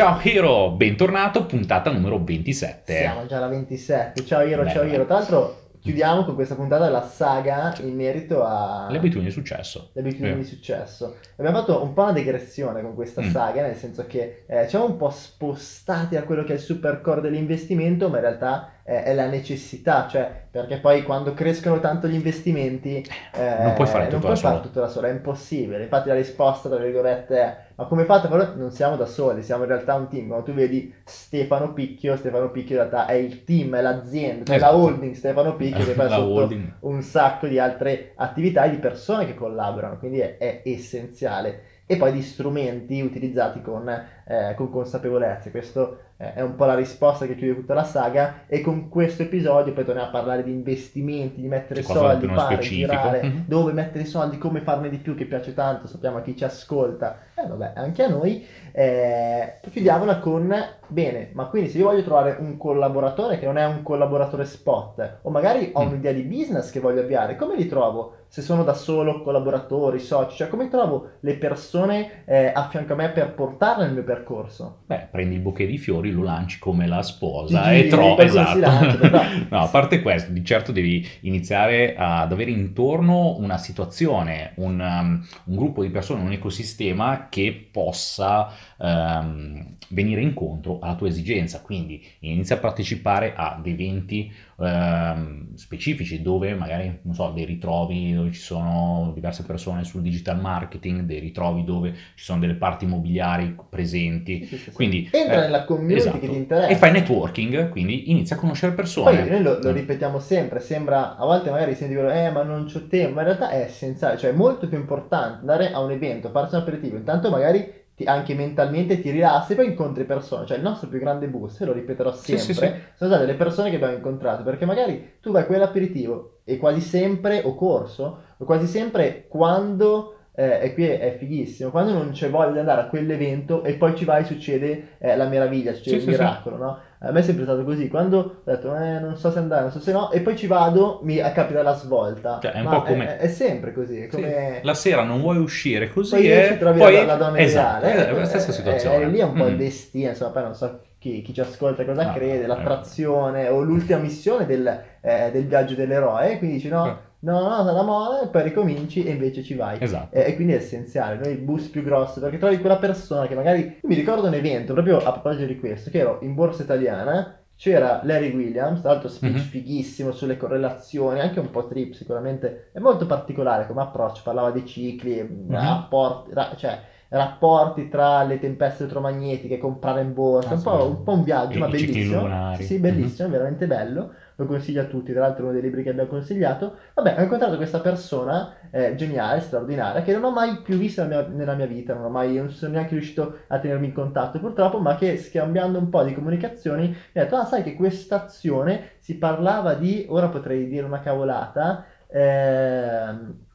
Ciao Hiro, bentornato, puntata numero 27. Siamo già alla 27. Ciao Hiro, ciao. Hiro. Tra l'altro chiudiamo con questa puntata la saga in merito a Le abitudini di successo. le abitudini Eh. di successo. Abbiamo fatto un po' una digressione con questa Mm. saga, nel senso che eh, ci siamo un po' spostati a quello che è il super core dell'investimento, ma in realtà eh, è la necessità, cioè perché poi quando crescono tanto gli investimenti eh, Non puoi fare tutto non da puoi solo. fare tutto da solo, è impossibile. Infatti la risposta, tra virgolette, è ma come fate? Però non siamo da soli, siamo in realtà un team. Quando tu vedi Stefano Picchio, Stefano Picchio in realtà è il team, è l'azienda, è la Esatto. holding Stefano Picchio che fa La sotto holding. un sacco di altre attività e di persone che collaborano, quindi è, è essenziale. E poi di strumenti utilizzati con, eh, con consapevolezza. Questo eh, è un po' la risposta che chiude tutta la saga. E con questo episodio poi torniamo a parlare di investimenti, di mettere cosa soldi, fare, specifico. girare, Mhm. dove mettere i soldi, come farne di più, che piace tanto, sappiamo a chi ci ascolta, e vabbè, anche a noi. Eh, chiudiamola con, bene, ma quindi se io voglio trovare un collaboratore che non è un collaboratore spot, o magari ho Mm. un'idea di business che voglio avviare, come li trovo? Se sono da solo, collaboratori, soci, cioè come trovo le persone eh, a fianco a me per portarle nel mio percorso? Beh, prendi il bouquet di fiori, lo lanci come la sposa Ti e trovi... Esatto. lancia, però- no, a parte questo, di certo devi iniziare ad avere intorno una situazione, un, um, un gruppo di persone, un ecosistema che possa ehm, venire incontro alla tua esigenza. Quindi inizia a partecipare ad eventi ehm, specifici dove magari, non so, dei ritrovi dove ci sono diverse persone sul digital marketing, dei ritrovi dove ci sono delle parti immobiliari presenti. Sì, sì, sì. Quindi, Entra eh, nella community esatto. che ti interessa. E fai networking, quindi inizia a conoscere persone. Poi noi lo, lo Mm. ripetiamo sempre, sembra, a volte magari si dicono, eh ma non c'ho tempo, ma in realtà è essenziale, cioè è molto più importante andare a un evento, farsi un aperitivo, intanto magari ti- anche mentalmente ti rilassi e poi incontri persone, cioè il nostro più grande boost, e lo ripeterò Sì, sempre, sì, sì. sono state le persone che abbiamo incontrato, perché magari tu vai a quell'aperitivo e quasi sempre, o corso, o quasi sempre quando... eh, e qui è, è fighissimo, quando non c'è voglia di andare a quell'evento e poi ci vai succede eh, la meraviglia, succede Sì, il sì, sì. miracolo, no? A me è sempre stato così, quando ho detto eh, non so se andare, non so se no, e poi ci vado, mi capita la svolta. Cioè, è un Ma po' come- È, è sempre così, è Sì, come... La sera non vuoi uscire così poi ci trovi poi... la, la donna esatto, ideale. è la stessa Eh, situazione. eh, lì è un po' il Mm. destino, insomma, poi non so chi, chi ci ascolta cosa Ah, crede, eh. l'attrazione o l'ultima missione del, eh, del viaggio dell'eroe, quindi dici no, Eh. no, no, sarà moda, e poi ricominci e invece ci vai. Esatto. E, e quindi è essenziale, noi il boost più grosso, perché trovi quella persona che magari... Io mi ricordo un evento, proprio a proposito di questo, che ero in borsa italiana, c'era Larry Williams, tra l'altro speech Mhm. fighissimo sulle correlazioni, anche un po' trip sicuramente, è molto particolare come approccio, parlava di cicli, Mhm. rapporti, ra- cioè rapporti tra le tempeste elettromagnetiche, comprare in borsa, Ah, un, po', un po' un viaggio, ma bellissimo. lunari. Sì, bellissimo, veramente bello, lo consiglio a tutti, tra l'altro uno dei libri che abbiamo consigliato. Vabbè, ho incontrato questa persona eh, geniale, straordinaria, che non ho mai più visto nella mia, nella mia vita, non, ho mai, non sono neanche riuscito a tenermi in contatto purtroppo, ma che scambiando un po' di comunicazioni mi ha detto, ah sai che questa azione si parlava di, ora potrei dire una cavolata, ehm,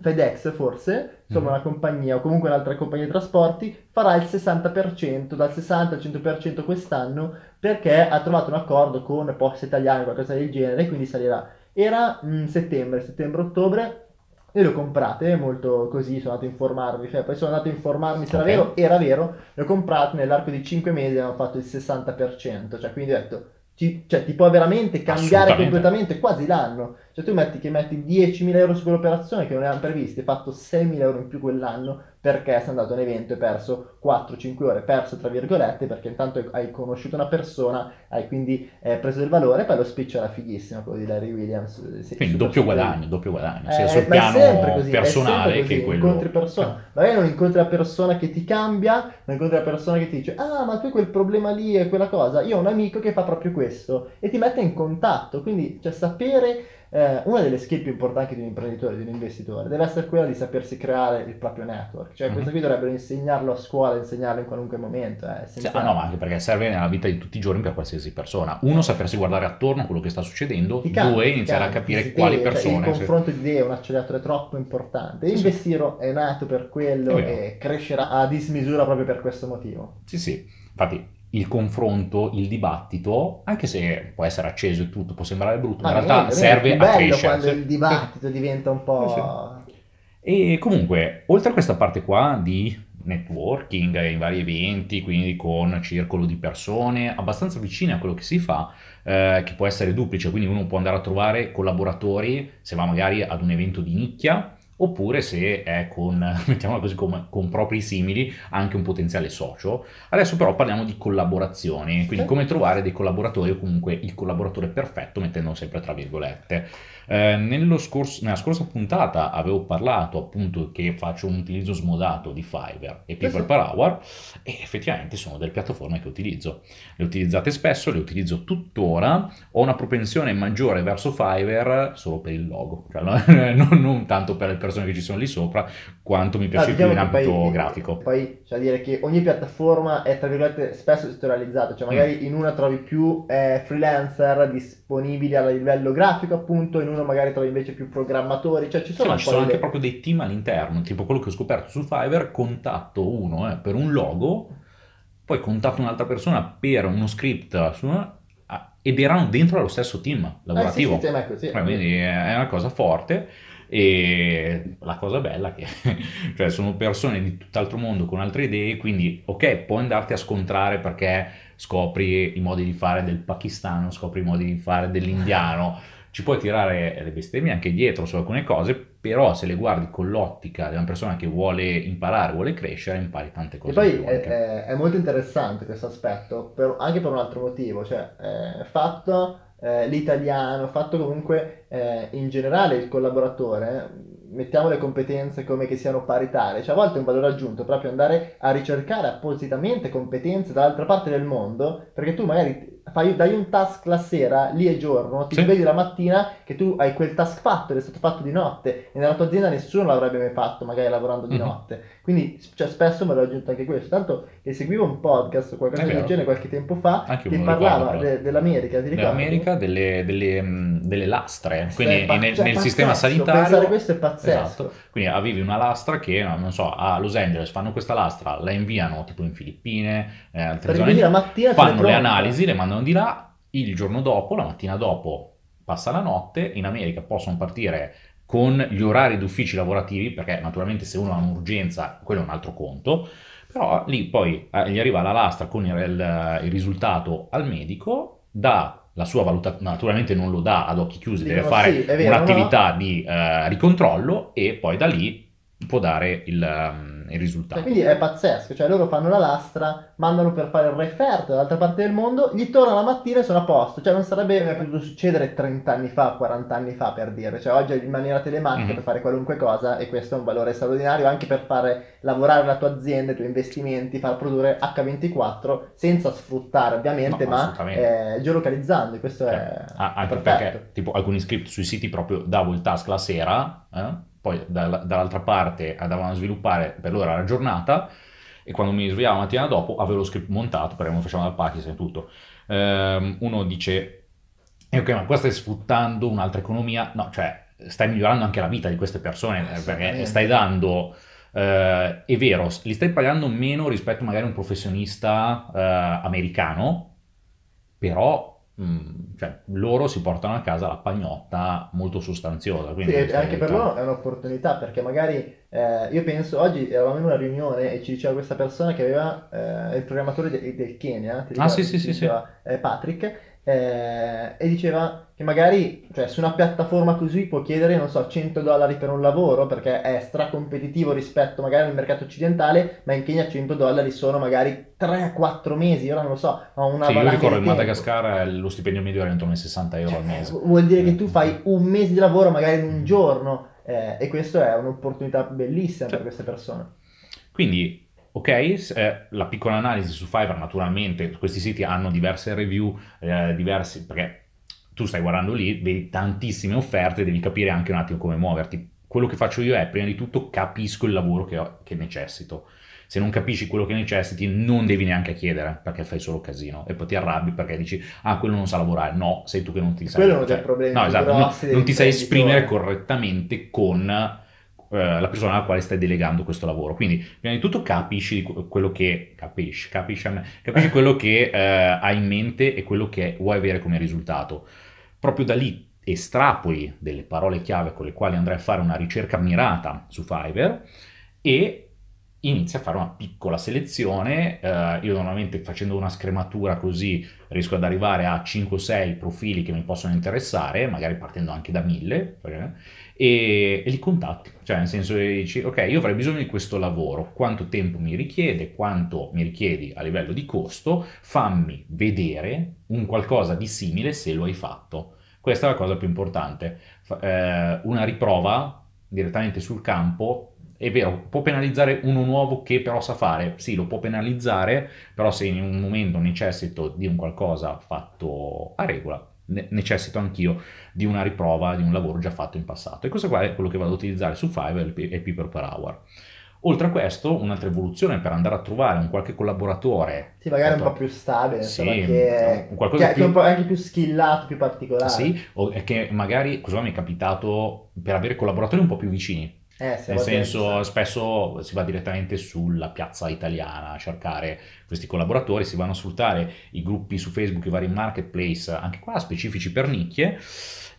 FedEx forse, insomma Mhm. una compagnia o comunque un'altra compagnia di trasporti, farà il 60%, dal 60 al 100% quest'anno perché ha trovato un accordo con Poste Italiane, qualcosa del genere, quindi salirà. Era mm, settembre, settembre-ottobre, e le ho comprate molto così, sono andato a informarmi, cioè, poi sono andato a informarmi se era Ok. vero, era vero, le ho comprate nell'arco di 5 mesi e hanno fatto il 60%, cioè quindi ho detto, ti, cioè, ti può veramente cambiare completamente quasi l'anno, cioè tu metti che metti 10.000 euro su quell'operazione che non erano previsti, hai fatto 6.000 euro in più quell'anno perché sei andato a un evento e hai perso 4-5 ore, perso tra virgolette, perché intanto hai conosciuto una persona, hai quindi eh, preso del valore, poi lo speech era fighissimo, quello di Larry Williams. eh, sì, Quindi doppio super- guadagno, doppio guadagno, sia eh, sul ma è piano sempre così, personale che quello... incontri persone, magari non incontri la persona che ti cambia, non incontri la persona che ti dice ah ma tu hai quel problema lì e quella cosa, io ho un amico che fa proprio questo e ti mette in contatto, quindi cioè sapere, eh, una delle skill più importanti di un imprenditore, di un investitore, deve essere quella di sapersi creare il proprio network, cioè Mhm. questo qui dovrebbero insegnarlo a scuola, insegnarlo in qualunque momento, Sì, essenziale. ah, no, ma anche perché serve nella vita di tutti i giorni per qualsiasi persona. Uno, sapersi guardare attorno a quello che sta succedendo. Ti cambia, Due, iniziare a cambia, capire quali sveglia, cioè, persone... il confronto di idee è un acceleratore troppo importante. Sì, sì. Investiro è nato per quello e crescerà a dismisura proprio per questo motivo. Sì, sì. Infatti, il confronto, il dibattito, anche se può essere acceso e tutto, può sembrare brutto, ma in Ah, realtà niente, serve a crescere. quando Sì. il dibattito diventa un po'... E comunque, oltre a questa parte qua di networking, in vari eventi, quindi con circolo di persone abbastanza vicine a quello che si fa, eh, che può essere duplice, quindi uno può andare a trovare collaboratori se va magari ad un evento di nicchia oppure se è con, mettiamola così, con, con, propri simili, anche un potenziale socio. Adesso però parliamo di collaborazioni, quindi come trovare dei collaboratori o comunque il collaboratore perfetto, mettendo sempre tra virgolette. Eh, scorso, nella scorsa puntata avevo parlato appunto che faccio un utilizzo smodato di Fiverr e People per Hour e effettivamente sono delle piattaforme che utilizzo. Le utilizzate spesso, le utilizzo tuttora, ho una propensione maggiore verso Fiverr solo per il logo, cioè, non, non, tanto per le persone che ci sono lì sopra, quanto mi piace ah, diciamo più in ambito poi, grafico. Poi c'è da dire che ogni piattaforma è tra virgolette spesso settorializzata, cioè magari mm. in una trovi più eh, freelancer disponibili a livello grafico appunto, in una uno magari trovi invece più programmatori, cioè ci sono, sì, ci sono anche proprio dei team all'interno, tipo quello che ho scoperto su Fiverr, contatto uno eh, per un logo, poi contatto un'altra persona per uno script su, ah, ed erano dentro lo stesso team lavorativo. Eh, sì, sì, così. Quindi è una cosa forte e la cosa bella è che cioè, sono persone di tutt'altro mondo con altre idee, quindi ok, puoi andarti a scontrare perché scopri i modi di fare del pakistano, scopri i modi di fare dell'indiano ci puoi tirare le bestemmie anche dietro su alcune cose, però se le guardi con l'ottica di una persona che vuole imparare, vuole crescere, impari tante cose. E poi è, è, è, molto interessante questo aspetto, per, anche per un altro motivo, cioè eh, fatto eh, l'italiano, fatto comunque eh, in generale il collaboratore, mettiamo le competenze come che siano paritarie, cioè a volte è un valore aggiunto proprio andare a ricercare appositamente competenze dall'altra parte del mondo, perché tu magari fai, dai un task la sera, lì è giorno, ti sì. svegli la mattina che tu hai quel task fatto ed è stato fatto di notte e nella tua azienda nessuno l'avrebbe mai fatto, magari lavorando di mm-hmm. notte. Quindi cioè, spesso me l'ho aggiunto anche questo. Tanto che seguivo un podcast o qualcosa del genere qualche tempo fa anche che parlava de- dell'America, dell'America, delle, delle, mm, delle lastre, quindi pa- nel, cioè, nel sistema sanitario. Pensare questo è pazzesco. Esatto. Quindi avevi una lastra che, non so, a Los Angeles fanno questa lastra, la inviano tipo in Filippine, eh, altre zone, la mattina fanno le analisi, le mandano di là il giorno dopo, la mattina dopo, passa la notte, in America possono partire con gli orari d'uffici lavorativi, perché naturalmente se uno ha un'urgenza, quello è un altro conto, però lì poi eh, gli arriva la lastra con il, il, il risultato al medico, dà la sua valutazione, naturalmente non lo dà ad occhi chiusi, Dicono, deve fare sì, vero, un'attività no? di uh, ricontrollo e poi da lì può dare il, um, il risultato. Quindi è pazzesco, cioè loro fanno la lastra, mandano per fare il referto dall'altra parte del mondo, gli torna la mattina e sono a posto, cioè non sarebbe mai potuto succedere 30 anni fa, 40 anni fa per dire, cioè oggi in maniera telematica mm-hmm. per fare qualunque cosa e questo è un valore straordinario anche per fare lavorare la tua azienda, i tuoi investimenti, far produrre H24 senza sfruttare ovviamente, no, ma eh, geolocalizzando, questo cioè, è, anche perfetto. perché tipo alcuni script sui siti proprio davo il task la sera, eh? Poi dall'altra parte andavano a sviluppare per loro la giornata e quando mi svegliavo la mattina dopo avevo lo script montato perché non facevamo dal Pakistan e tutto. Um, uno dice, eh, ok, ma qua stai sfruttando un'altra economia? No, cioè stai migliorando anche la vita di queste persone perché stai dando... Uh, è vero, li stai pagando meno rispetto magari a un professionista uh, americano, però Mm, cioè, loro si portano a casa la pagnotta molto sostanziosa. Sì, anche per loro è un'opportunità perché magari eh, io penso oggi eravamo in una riunione e ci diceva questa persona che aveva eh, il programmatore de- del Kenya, ah, sì, sì, sì, sì. Eh, Patrick, eh, e diceva che magari cioè, su una piattaforma così può chiedere, non so, 100 dollari per un lavoro perché è stracompetitivo rispetto magari al mercato occidentale, ma in Kenya 100 dollari sono magari 3-4 mesi, ora non lo so, ho una sì, io ricordo in Madagascar lo stipendio medio era intorno ai 60 euro cioè, al mese. Vuol dire che tu fai un mese di lavoro magari in un giorno eh, e questo è un'opportunità bellissima sì. per queste persone. Quindi Ok, eh, la piccola analisi su Fiverr naturalmente, questi siti hanno diverse review, eh, diversi, perché tu stai guardando lì, vedi tantissime offerte, devi capire anche un attimo come muoverti. Quello che faccio io è, prima di tutto, capisco il lavoro che, ho, che necessito. Se non capisci quello che necessiti, non devi neanche chiedere, perché fai solo casino. E poi ti arrabbi perché dici, ah, quello non sa lavorare. No, sei tu che non ti sai. Quello non cioè, problemi no, esatto, no, non ti sai esprimere correttamente con eh, la persona alla quale stai delegando questo lavoro. Quindi, prima di tutto, capisci quello che capisci, capisci, capisci quello che eh, hai in mente e quello che vuoi avere come risultato. Proprio da lì estrapoli delle parole chiave con le quali andrai a fare una ricerca mirata su Fiverr e inizia a fare una piccola selezione. Eh, io normalmente facendo una scrematura così riesco ad arrivare a 5-6 profili che mi possono interessare, magari partendo anche da 1000, e, e li contatti. Cioè, nel senso che dici, ok, io avrei bisogno di questo lavoro, quanto tempo mi richiede, quanto mi richiedi a livello di costo, fammi vedere un qualcosa di simile se lo hai fatto. Questa è la cosa più importante. Eh, una riprova direttamente sul campo è vero, può penalizzare uno nuovo che però sa fare, sì, lo può penalizzare, però se in un momento necessito di un qualcosa fatto a regola, necessito anch'io di una riprova di un lavoro già fatto in passato. E questo qua è quello che vado ad utilizzare su Fiverr e People per Hour. Oltre a questo, un'altra evoluzione per andare a trovare un qualche collaboratore. Sì, magari un po' più stabile, sì, che, qualcosa che, più... che è un po' anche più skillato, più particolare. Sì, o che magari, cosa mi è capitato, per avere collaboratori un po' più vicini eh, Nel senso, spesso si va direttamente sulla piazza italiana a cercare questi collaboratori, si vanno a sfruttare i gruppi su Facebook, i vari marketplace, anche qua specifici per nicchie,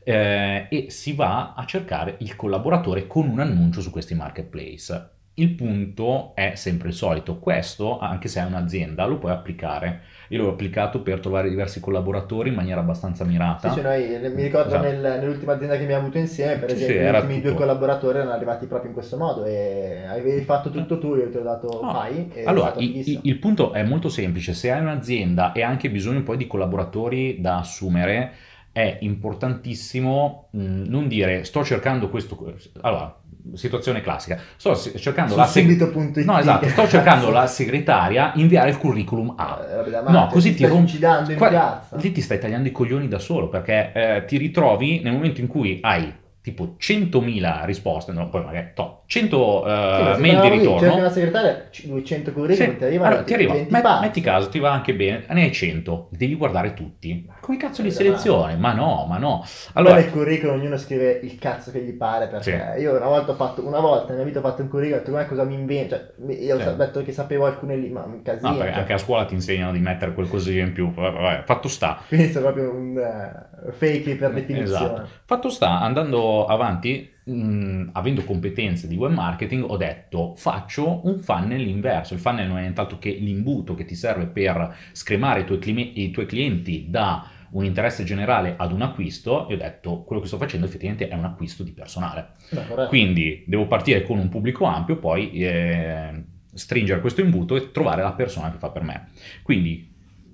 eh, e si va a cercare il collaboratore con un annuncio su questi marketplace. Il punto è sempre il solito, questo anche se è un'azienda lo puoi applicare. Io l'ho applicato per trovare diversi collaboratori in maniera abbastanza mirata. Sì, cioè noi, mi ricordo esatto. nel, nell'ultima azienda che abbiamo avuto insieme, per esempio, sì, gli ultimi tutto... due collaboratori erano arrivati proprio in questo modo e avevi fatto tutto tu, io ti ho dato no. fai. Allora, il, il punto è molto semplice, se hai un'azienda e hai anche bisogno poi di collaboratori da assumere, è importantissimo mh, non dire sto cercando questo... Allora, situazione classica. Sto cercando, la, seg- no, esatto, sto cercando la segretaria, inviare il curriculum a. Eh, no, così ti, ti rompi. Qua- lì ti stai tagliando i coglioni da solo perché eh, ti ritrovi nel momento in cui hai tipo 100.000 risposte, no, poi magari to, 100 uh, sì, mail di ritorno. Cerca la segretaria, 200 curriculum, sì. ti arrivano allora, ti arriva, met, metti caso, ti va anche bene, ne hai 100, devi guardare tutti. Come cazzo li selezioni? Ma no, ma no. Allora, nel curriculum ognuno scrive il cazzo che gli pare, perché sì. io una volta ho fatto, una volta nella mia vita ho fatto un curriculum, ho detto ma cosa mi invento, cioè, io ho detto che sapevo alcune lì, ma un casino. No, perché cioè. anche a scuola ti insegnano di mettere qualcosina in più, vabbè, vabbè, fatto sta. Quindi sono proprio un uh, fake per definizione. Esatto. Fatto sta, andando avanti, mh, avendo competenze di web marketing, ho detto faccio un funnel inverso. Il funnel non è nient'altro che l'imbuto che ti serve per scremare i tuoi, clima- i tuoi clienti da un interesse generale ad un acquisto e ho detto quello che sto facendo effettivamente è un acquisto di personale. Beh, Quindi devo partire con un pubblico ampio, poi eh, stringere questo imbuto e trovare la persona che fa per me. Quindi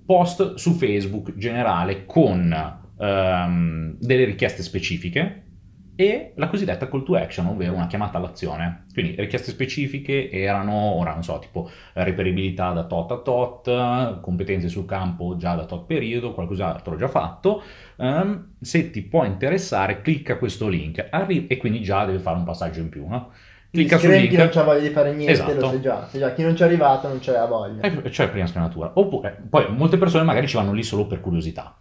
post su Facebook generale con ehm, delle richieste specifiche e la cosiddetta call to action, ovvero una chiamata all'azione. Quindi richieste specifiche erano, ora non so, tipo reperibilità da tot a tot, competenze sul campo già da tot periodo, qualcos'altro già fatto. Um, se ti può interessare, clicca questo link Arri- e quindi già deve fare un passaggio in più, no? Clicca sul link. Chi non c'ha voglia di fare niente esatto. lo sai già, sai già, chi non ci è arrivato non c'è voglia. E cioè prima scrematura. Oppure, poi molte persone magari ci vanno lì solo per curiosità.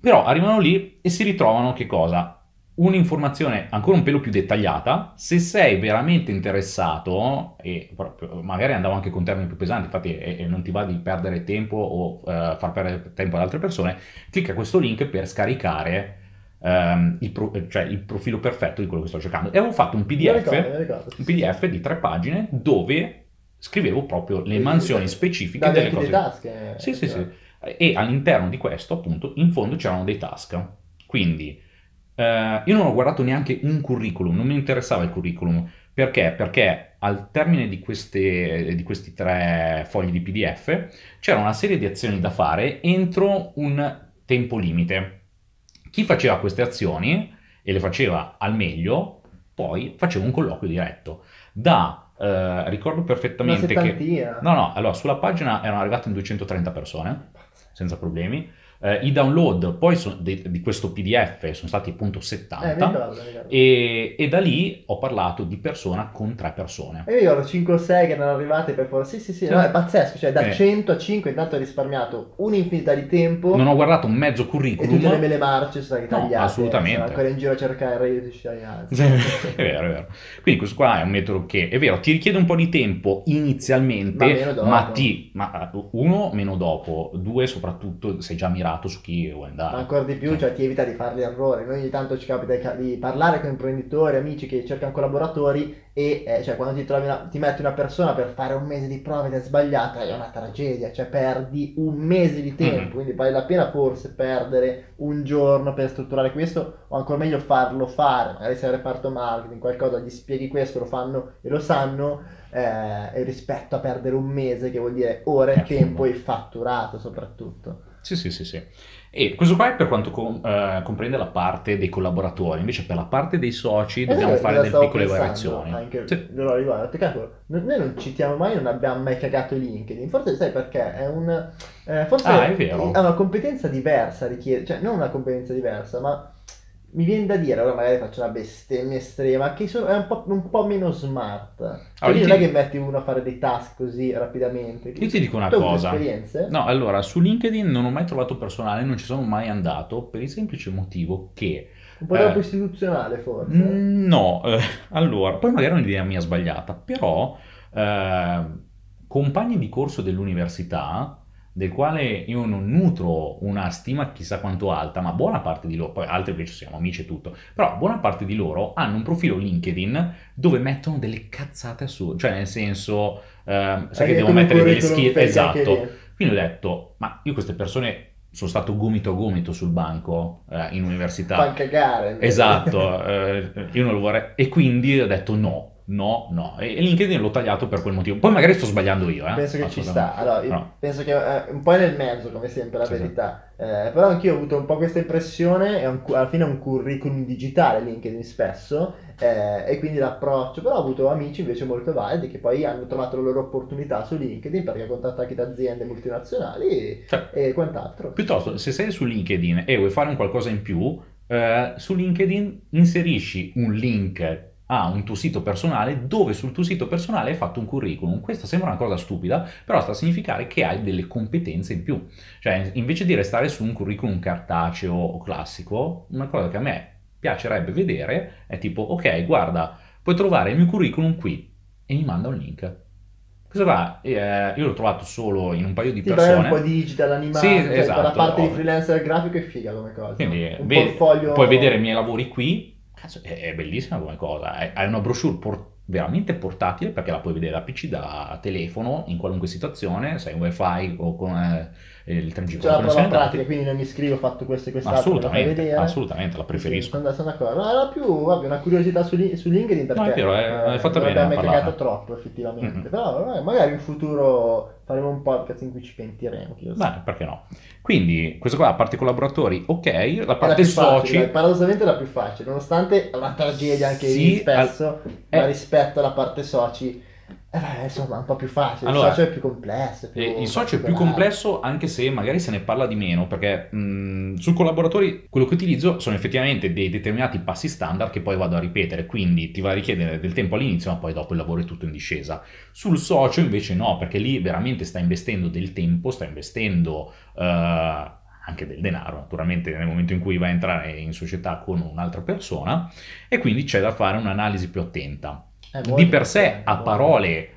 Però arrivano lì e si ritrovano che cosa? Un'informazione ancora un pelo più dettagliata, se sei veramente interessato, e magari andavo anche con termini più pesanti, infatti e, e non ti va di perdere tempo o uh, far perdere tempo ad altre persone, clicca questo link per scaricare um, il, pro, cioè il, profilo perfetto di quello che sto cercando. E avevo fatto un PDF, ricordo, ricordo, un PDF di tre pagine dove scrivevo proprio le mansioni specifiche delle cose. Tasche, sì, sì, sì. E all'interno di questo, appunto, in fondo c'erano dei task. Quindi Uh, io non ho guardato neanche un curriculum, non mi interessava il curriculum. Perché? Perché al termine di, queste, di questi tre fogli di PDF c'era una serie di azioni da fare entro un tempo limite. Chi faceva queste azioni e le faceva al meglio, poi faceva un colloquio diretto. Da Uh, ricordo perfettamente che... No, no, allora sulla pagina erano arrivate in 230 persone, senza problemi. Eh, I download poi so, di, di, questo PDF sono stati appunto 70 eh, ricordo, ricordo. E, e, da lì ho parlato di persona con tre persone. E io ho 5 o 6 che erano arrivate per forza. Sì, sì, sì, no, è pazzesco, cioè da eh. 100 a 5 intanto ho risparmiato un'infinità di tempo. Non ho guardato un mezzo curriculum. E tutte le mele marce sono state tagliate. No, assolutamente. Sono ancora in giro a cercare il reddito di cittadinanza. è vero, è vero. Quindi questo qua è un metodo che, è vero, ti richiede un po' di tempo inizialmente, ma, ma ti, ma uno, meno dopo, due, soprattutto sei già mirato mirato su chi vuoi andare. Ma ancora di più, Sì. cioè ti evita di fare gli errori. Noi ogni tanto ci capita di, parlare con imprenditori, amici che cercano collaboratori e eh, cioè, quando ti, trovi una- ti metti una persona per fare un mese di prove ed è sbagliata è una tragedia, cioè perdi un mese di tempo, Mhm. quindi vale la pena forse perdere un giorno per strutturare questo o ancora meglio farlo fare, magari se è reparto marketing, qualcosa, gli spieghi questo, lo fanno e lo sanno eh, rispetto a perdere un mese che vuol dire ore, È tempo e fatturato soprattutto. Sì, sì, sì, sì. E questo qua è per quanto com- eh, comprende la parte dei collaboratori, invece per la parte dei soci dobbiamo Eh, fare delle piccole variazioni. Anche Sì. loro riguardo. Cavolo, no- noi non citiamo mai, non abbiamo mai cagato LinkedIn. Forse sai perché? È un. eh, forse Ah, è vero. è una competenza diversa, richiede, cioè non una competenza diversa, ma mi viene da dire, ora magari faccio una bestemmia estrema, che sono- è un po', un po' meno smart. Cioè, Allora, lì io non è ti- che metti uno a fare dei task così rapidamente. Io ti dico una cosa. No, allora, su LinkedIn non ho mai trovato personale, non ci sono mai andato per il semplice motivo che... Un po' eh, troppo istituzionale forse. Mm, No, eh, allora, poi magari è un'idea mia sbagliata, però eh, compagni di corso dell'università, del quale io non nutro una stima chissà quanto alta, ma buona parte di loro, poi altri invece siamo amici e tutto, però buona parte di loro hanno un profilo LinkedIn dove mettono delle cazzate assurde, cioè nel senso, eh, sai che devo mettere delle anche esatto, quindi ho detto, ma io queste persone sono stato gomito a gomito sul banco eh, in università. Fa cagare. Esatto, eh, io non lo vorrei. E quindi ho detto no, no, no. E e LinkedIn l'ho tagliato per quel motivo. Poi magari sto sbagliando io, eh. Penso che ci sta. Allora, No. penso che è un po' nel mezzo, come sempre, la sì. verità. Eh, però anch'io ho avuto un po' questa impressione, è un alla fine è un curriculum digitale LinkedIn spesso, eh, e quindi l'approccio, però ho avuto amici invece molto validi che poi hanno trovato le loro opportunità su LinkedIn perché anche da aziende multinazionali e, Cioè, e quant'altro. piuttosto, se sei su LinkedIn e vuoi fare un qualcosa in più, eh, su LinkedIn inserisci un link a un tuo sito personale dove sul tuo sito personale hai fatto un curriculum. Questa sembra una cosa stupida, però sta a significare che hai delle competenze in più. Cioè, invece di restare su un curriculum cartaceo o classico, una cosa che a me piacerebbe vedere è tipo, ok, guarda, puoi trovare il mio curriculum qui e mi manda un link. Questo qua, eh, io l'ho trovato solo in un paio di Sì, però è un po' persone. digital animato, Sì, cioè, esatto, la parte di ovvio. freelancer grafico è figa come cosa. Quindi un vedi- portfolio... puoi vedere i miei lavori qui. Cazzo, è, è bellissima come cosa. Hai, una brochure por- veramente portatile perché la puoi vedere da PC, da telefono, in qualunque situazione, se hai wifi o con eh, il 3G. con C'è la la prova pratica, quindi non mi scrivo, ho fatto questo e quest'altro, Assolutamente, vedere. assolutamente, la Sì, preferisco. sono, sono d'accordo. Era più vabbè, una curiosità su, su LinkedIn perché No, è vero, è- fatta non bene abbiamo mai a cagato troppo effettivamente. Mhm. Però vabbè, magari in futuro faremo un podcast in cui ci pentiremo. Beh, perché no? Quindi, questo qua, la parte collaboratori, ok, la la parte facile, soci, dai, paradossalmente è la più facile, nonostante una tragedia anche Sì, lì spesso, al- ma eh. rispetto alla parte soci, eh, insomma, è un po' più facile. Allora, il socio è più complesso. più Eh, il socio è più complesso anche se magari se ne parla di meno perché mh, sul collaboratori quello che utilizzo sono effettivamente dei determinati passi standard che poi vado a ripetere quindi ti va a richiedere del tempo all'inizio ma poi dopo il lavoro è tutto in discesa sul socio invece no perché lì veramente sta investendo del tempo sta investendo eh, anche del denaro naturalmente nel momento in cui va a entrare in società con un'altra persona e quindi c'è da fare un'analisi più attenta di per sé a parole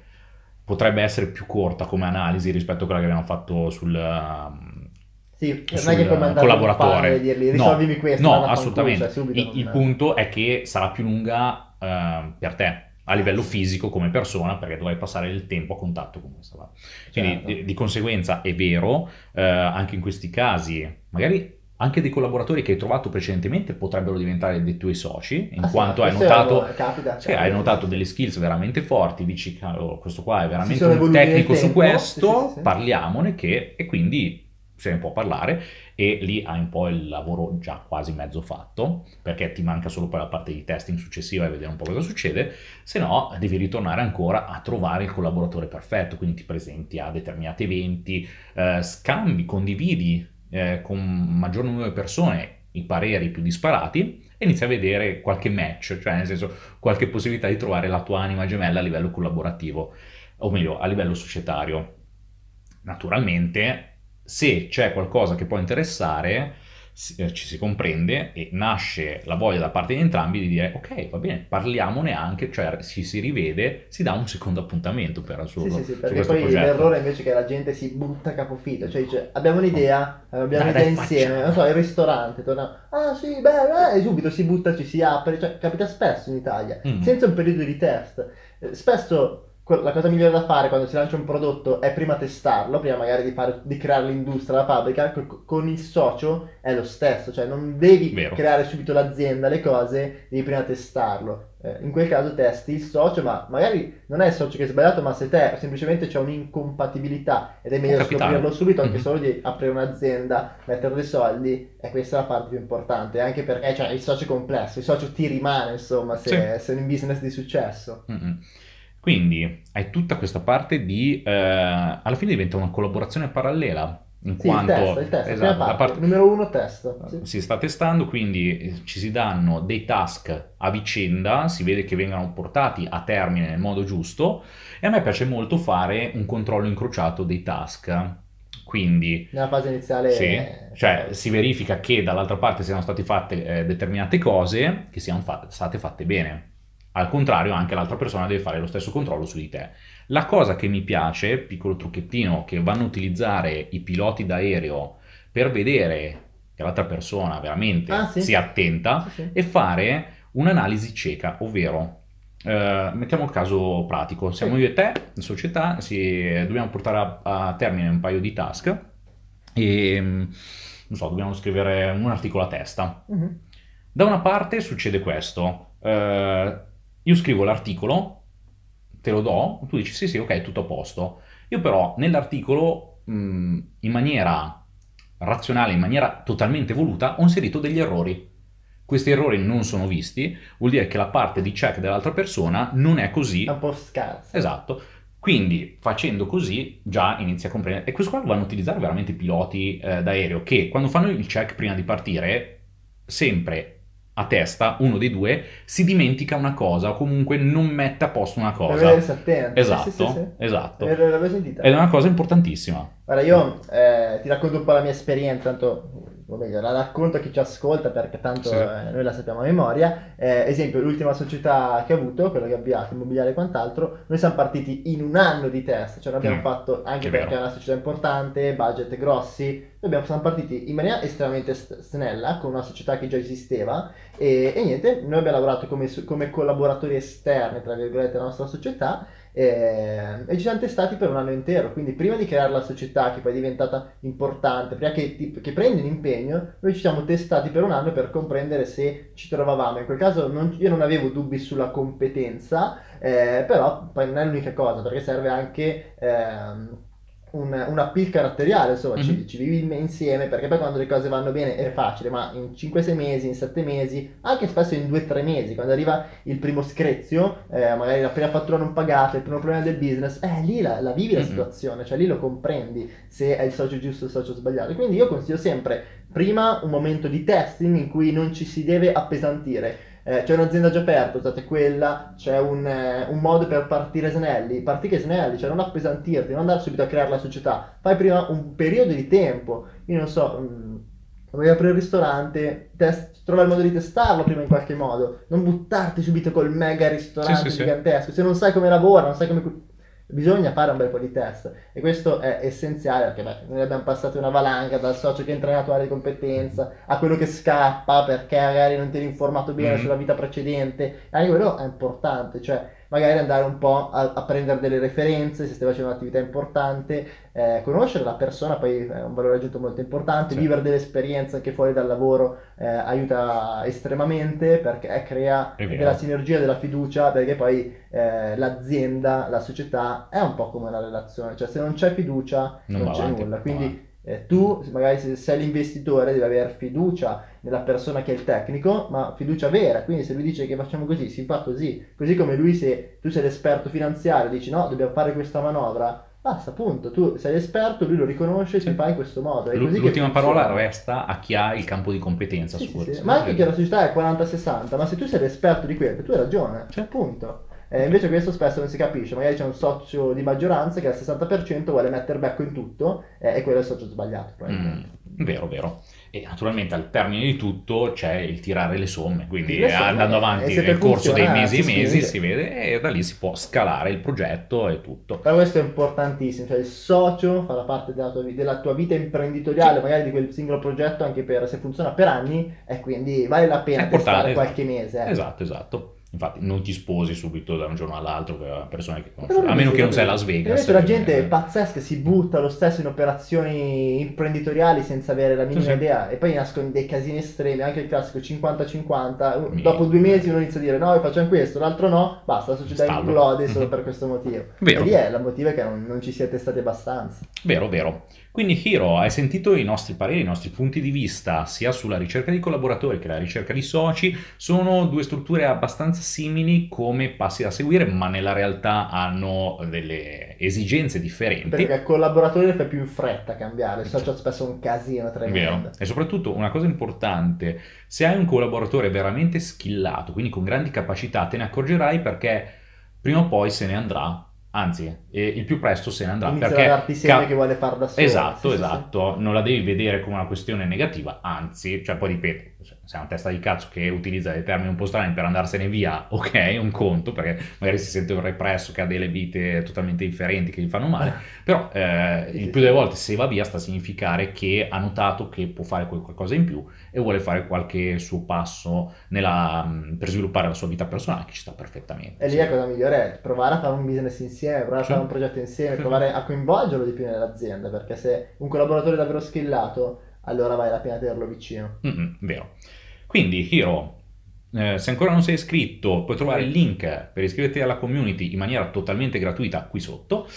potrebbe essere più corta come analisi rispetto a quella che abbiamo fatto sul, um, Sì, non sul mandare collaboratore. e dirgli No, risolvimi questo. no, a fanculo, assolutamente. subito il, non- il punto è che sarà più lunga eh, per te a livello fisico come persona perché dovrai passare il tempo a contatto con questa. Quindi Certo. di, di conseguenza è vero, eh, anche in questi casi, magari anche dei collaboratori che hai trovato precedentemente potrebbero diventare dei tuoi soci, in Ah, sì, quanto hai questo è notato, un- capita, sì, capita. hai notato delle skills veramente forti, dici "Cavolo, questo qua è veramente un tecnico su questo, sì, sì, sì. parliamone che, e quindi se ne può parlare e lì hai un po' il lavoro già quasi mezzo fatto perché ti manca solo poi la parte di testing successiva e vedere un po' cosa succede se no devi ritornare ancora a trovare il collaboratore perfetto quindi ti presenti a determinati eventi eh, scambi, condividi eh, con un maggior numero di persone i pareri più disparati e inizi a vedere qualche match cioè nel senso qualche possibilità di trovare la tua anima gemella a livello collaborativo o meglio a livello societario. Naturalmente se c'è qualcosa che può interessare, ci si comprende e nasce la voglia da parte di entrambi di dire ok, va bene, parliamone anche, cioè ci si rivede, si dà un secondo appuntamento per suo Sì, sì, sì, perché poi progetto. l'errore invece è che la gente si butta a capofitto, cioè dice abbiamo un'idea, abbiamo un'idea insieme, facciamo. non so, il ristorante, torna, ah sì, beh, beh, e subito si butta, ci si apre, cioè capita spesso in Italia, Mm. senza un periodo di test. Eh, Spesso la cosa migliore da fare quando si lancia un prodotto è prima testarlo, prima magari di, fare, di creare l'industria, la fabbrica, co- con il socio è lo stesso, cioè non devi Vero. creare subito l'azienda, le cose, devi prima testarlo. Eh, in quel caso testi il socio, ma magari non è il socio che è sbagliato, ma se te semplicemente c'è un'incompatibilità ed è meglio scoprirlo subito, anche Mhm. solo di aprire un'azienda, mettere dei soldi, e questa è la parte più importante, anche perché cioè, il socio è complesso, il socio ti rimane, insomma, se sei in business di successo. Mm-mm. Quindi hai tutta questa parte di... eh, alla fine diventa una collaborazione parallela, in Sì, quanto il test, il test, esatto, parte, parte- numero uno test. Sì. si sta testando, quindi eh, ci si danno dei task a vicenda, si vede che vengano portati a termine nel modo giusto e a me piace molto fare un controllo incrociato dei task. Quindi Nella fase iniziale... sì, cioè si verifica che dall'altra parte siano state fatte eh, determinate cose che siano fa- state fatte bene. Al contrario, anche l'altra persona deve fare lo stesso controllo su di te. La cosa che mi piace, piccolo trucchettino che vanno a utilizzare i piloti d'aereo per vedere che l'altra persona veramente Ah, sì. sia attenta, Sì, sì. e fare un'analisi cieca, ovvero eh, mettiamo il caso pratico, siamo io e te in società, si- dobbiamo portare a, a termine un paio di task e mm, non so, dobbiamo scrivere un articolo a testa. Mhm. Da una parte succede questo, eh, io scrivo l'articolo, te lo do, tu dici sì sì ok, tutto a posto. Io però nell'articolo mh, in maniera razionale, in maniera totalmente voluta, ho inserito degli errori. Questi errori non sono visti, vuol dire che la parte di check dell'altra persona non è così. È un po' scarsa. Esatto. Quindi facendo così già inizia a comprendere. E questo qua lo vanno a utilizzare veramente i piloti eh, d'aereo che quando fanno il check prima di partire, sempre a testa, uno dei due si dimentica una cosa o comunque non mette a posto una cosa. Esatto, Sì, sì, sì, esatto. Ed è una cosa importantissima. Guarda, io eh, ti racconto un po' la mia esperienza, tanto meglio, la racconto a chi ci ascolta perché tanto Sì. eh, noi la sappiamo a memoria. Eh, esempio, l'ultima società che ho avuto, quella che abbiate, immobiliare e quant'altro, noi siamo partiti in un anno di test, cioè l'abbiamo Mm, fatto anche è perché vero. è una società importante, budget grossi, noi siamo partiti in maniera estremamente st- snella con una società che già esisteva e, e niente, noi abbiamo lavorato come, come collaboratori esterni, tra virgolette, della nostra società e, e ci siamo testati per un anno intero. Quindi, prima di creare la società, che poi è diventata importante, prima che, che prendi un impegno, noi ci siamo testati per un anno per comprendere se ci trovavamo. In quel caso, non- io non avevo dubbi sulla competenza, eh, però poi non è l'unica cosa, perché serve anche. ehm, un, un appeal caratteriale, insomma, ci, Mhm. ci vivi insieme perché poi quando le cose vanno bene è facile, ma in 5-6 mesi, in 7 mesi, anche spesso in 2-3 mesi, quando arriva il primo screzio, eh, magari la prima fattura non pagata, il primo problema del business, eh, lì la, la vivi la Mhm. situazione, cioè lì lo comprendi se è il socio giusto o il socio sbagliato. Quindi io consiglio sempre prima un momento di testing in cui non ci si deve appesantire. Eh, c'è un'azienda già aperta, usate quella, c'è un, eh, un modo per partire snelli, partite snelli, cioè non appesantirti, non andare subito a creare la società, fai prima un periodo di tempo, io non so, mm, vuoi aprire il ristorante, test, trova il modo di testarlo prima in qualche modo, non buttarti subito col mega ristorante Sì, sì, sì. gigantesco, se non sai come lavora, non sai come... Bisogna fare un bel po' di test e questo è essenziale perché beh, noi abbiamo passato una valanga dal socio che entra nella tua di competenza a quello che scappa perché magari non ti eri informato bene Mm. sulla vita precedente. Anche quello è importante, cioè magari andare un po' a, a prendere delle referenze se stai facendo un'attività importante, eh, conoscere la persona poi è un valore aggiunto molto importante, Sì. vivere delle esperienze anche fuori dal lavoro eh, aiuta estremamente perché crea È vero. della sinergia, della fiducia, perché poi eh, l'azienda, la società è un po' come una relazione, cioè se non c'è fiducia Non non, c'è avanti, nulla, quindi eh, tu magari se sei l'investitore devi avere fiducia nella persona che è il tecnico, ma fiducia vera, quindi se lui dice che facciamo così, si fa così, così come lui se tu sei l'esperto finanziario dici no, dobbiamo fare questa manovra, basta appunto, tu sei l'esperto, lui lo riconosce, si Sì. fa in questo modo. È L- L'ultima parola resta a chi ha il campo di competenza Sì, su sì, sì. Ma anche che la società è 40-60, ma se tu sei l'esperto di quello, tu hai ragione, Sì. appunto. Eh, invece questo spesso non si capisce, magari c'è un socio di maggioranza che al 60% vuole mettere becco in tutto eh, e quello è il socio sbagliato probabilmente. Mm, vero, vero. E naturalmente al termine di tutto c'è il tirare le somme, quindi Le somme, andando e avanti nel corso dei mesi e si mesi si vede e da lì si può scalare il progetto e tutto. Però questo è importantissimo, cioè il socio farà parte della tua, della tua vita imprenditoriale, Sì. magari di quel singolo progetto, anche per se funziona per anni, e quindi vale la pena testare esatto. qualche mese. eh. Esatto, esatto. Infatti non ti sposi subito da un giorno all'altro per persone che conosci, a meno che non sei. Las Vegas. Invece la gente è eh, pazzesca, si butta lo stesso in operazioni imprenditoriali senza avere la minima Sì, sì. idea e poi nascono dei casini estremi, anche il classico 50-50, Mi- dopo due mesi uno inizia a dire no, facciamo questo, l'altro no, basta, la società Stallo. implode solo Mhm. per questo motivo. Vero. E lì è la motivo è che non, non ci siete stati abbastanza. Vero, vero. Quindi Hiro, hai sentito i nostri pareri, i nostri punti di vista sia sulla ricerca di collaboratori che la ricerca di soci. Sono due strutture abbastanza simili come passi da seguire, ma nella realtà hanno delle esigenze differenti. Perché al collaboratore fai più in fretta a cambiare, il social spesso è un casino tremendo. Vero. E soprattutto una cosa importante, se hai un collaboratore veramente skillato, quindi con grandi capacità, te ne accorgerai perché prima o poi se ne andrà, anzi, eh, il più presto se ne andrà. Inizia perché a darti segni ca- che vuole far da solo. Esatto, Sì, sì, sì. esatto, non la devi vedere come una questione negativa, anzi, cioè poi dipende, se sei una testa di cazzo che utilizza dei termini un po' strani per andarsene via, ok, è un conto, perché magari si sente un represso che ha delle vite totalmente differenti che gli fanno male, però eh, il più delle volte se va via sta a significare che ha notato che può fare qualcosa in più e vuole fare qualche suo passo nella- per sviluppare la sua vita personale, che ci sta perfettamente. E lì la cosa migliore è provare a fare un business insieme, provare a fare un progetto insieme, provare a coinvolgerlo di più nell'azienda, perché se un collaboratore è davvero skillato, allora vale la pena tenerlo vicino. Mm-mm, vero. Quindi, Hiro, eh, se ancora non sei iscritto, puoi trovare il link per iscriverti alla community in maniera totalmente gratuita qui sotto,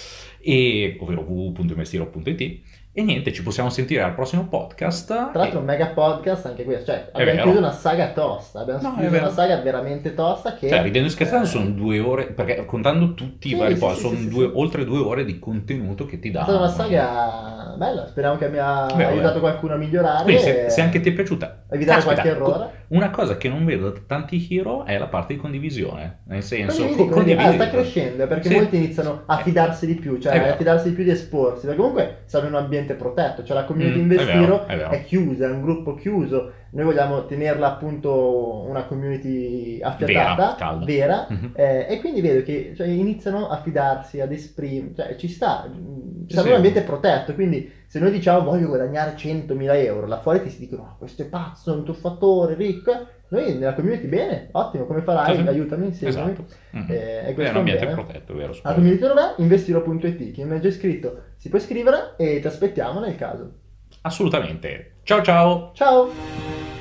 e, ovvero www.investiro.it. E niente, ci possiamo sentire al prossimo podcast. Tra l'altro, un mega podcast anche questo, cioè abbiamo vero. chiuso una saga tosta, abbiamo No, è chiuso una saga veramente tosta che... Cioè, ridendo e scherzando, eh, sono due ore, perché contando tutti Sì, i vari sì, post, sì, sono due- sì. oltre due ore di contenuto che ti È dà. stata una saga bella, speriamo che abbia Vero, aiutato vero. qualcuno a migliorare. Quindi, se, se anche ti è piaciuta, evitare caspita, qualche errore. una cosa che non vedo da tanti hero è la parte di condivisione. Nel senso, Condividi, co- condividi. Ah, sta crescendo perché Sì. molti iniziano a Eh, fidarsi di più, cioè a fidarsi di più di esporsi, perché comunque in un ambiente protetto, cioè la community Mm, Investiro è vero, è vero. è chiusa, è un gruppo chiuso, noi vogliamo tenerla appunto una community affiatata, Vera, vera, Mhm. eh, e quindi vedo che cioè, iniziano a fidarsi, ad esprimere, cioè ci sta, mm, Sì, un ambiente protetto, quindi se noi diciamo voglio guadagnare 100.000 euro, là fuori ti si dicono "Ah, questo è pazzo, è un truffatore, ricco, noi nella community bene, ottimo, come farai? Sì, aiutami insieme. Esatto. Eh, e è questo un ambiente bene. protetto, vero? La community dov'è? Investiro.it. Chi non è già iscritto si può iscrivere e ti aspettiamo nel caso. Assolutamente. Ciao ciao! Ciao!